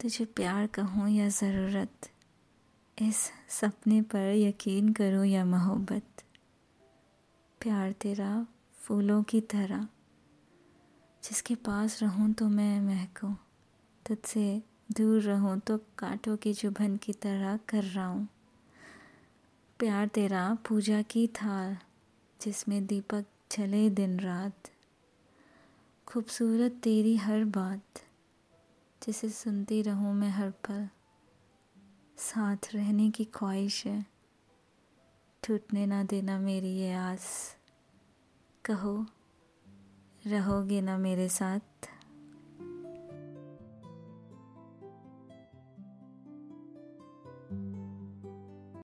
तुझे प्यार कहूँ या ज़रूरत, इस सपने पर यकीन करूँ या मोहब्बत, प्यार तेरा फूलों की तरह। जिसके पास रहूँ तो मैं महकूँ, तुझसे दूर रहूँ तो कांटों की चुभन की तरह कर रहा हूँ। प्यार तेरा पूजा की थाल, जिसमें दीपक चले दिन रात। खूबसूरत तेरी हर बात जिसे सुनती रहूँ मैं हर पल। साथ रहने की ख्वाहिश है। टूटने ना देना मेरी ये आस। कहो, रहोगे ना मेरे साथ?